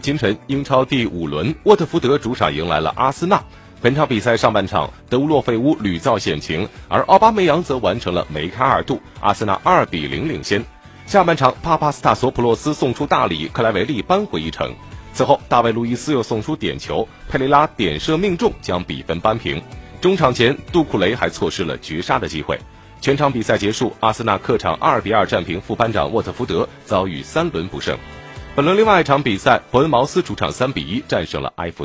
清晨，英超第五轮，沃特福德主场迎来了阿森纳。本场比赛上半场，德乌洛费乌屡造险情，而奥巴梅扬则完成了梅开二度，阿森纳二比零领先。下半场，帕帕斯塔索普洛斯送出大礼，克莱维利扳回一城。此后，大卫路易斯又送出点球，佩雷拉点射命中，将比分扳平。中场前，杜库雷还错失了绝杀的机会。全场比赛结束，阿森纳客场二比二战平副班长沃特福德，遭遇三轮不胜。本轮另外一场比赛，伯恩茅斯主场三比一战胜了埃弗顿。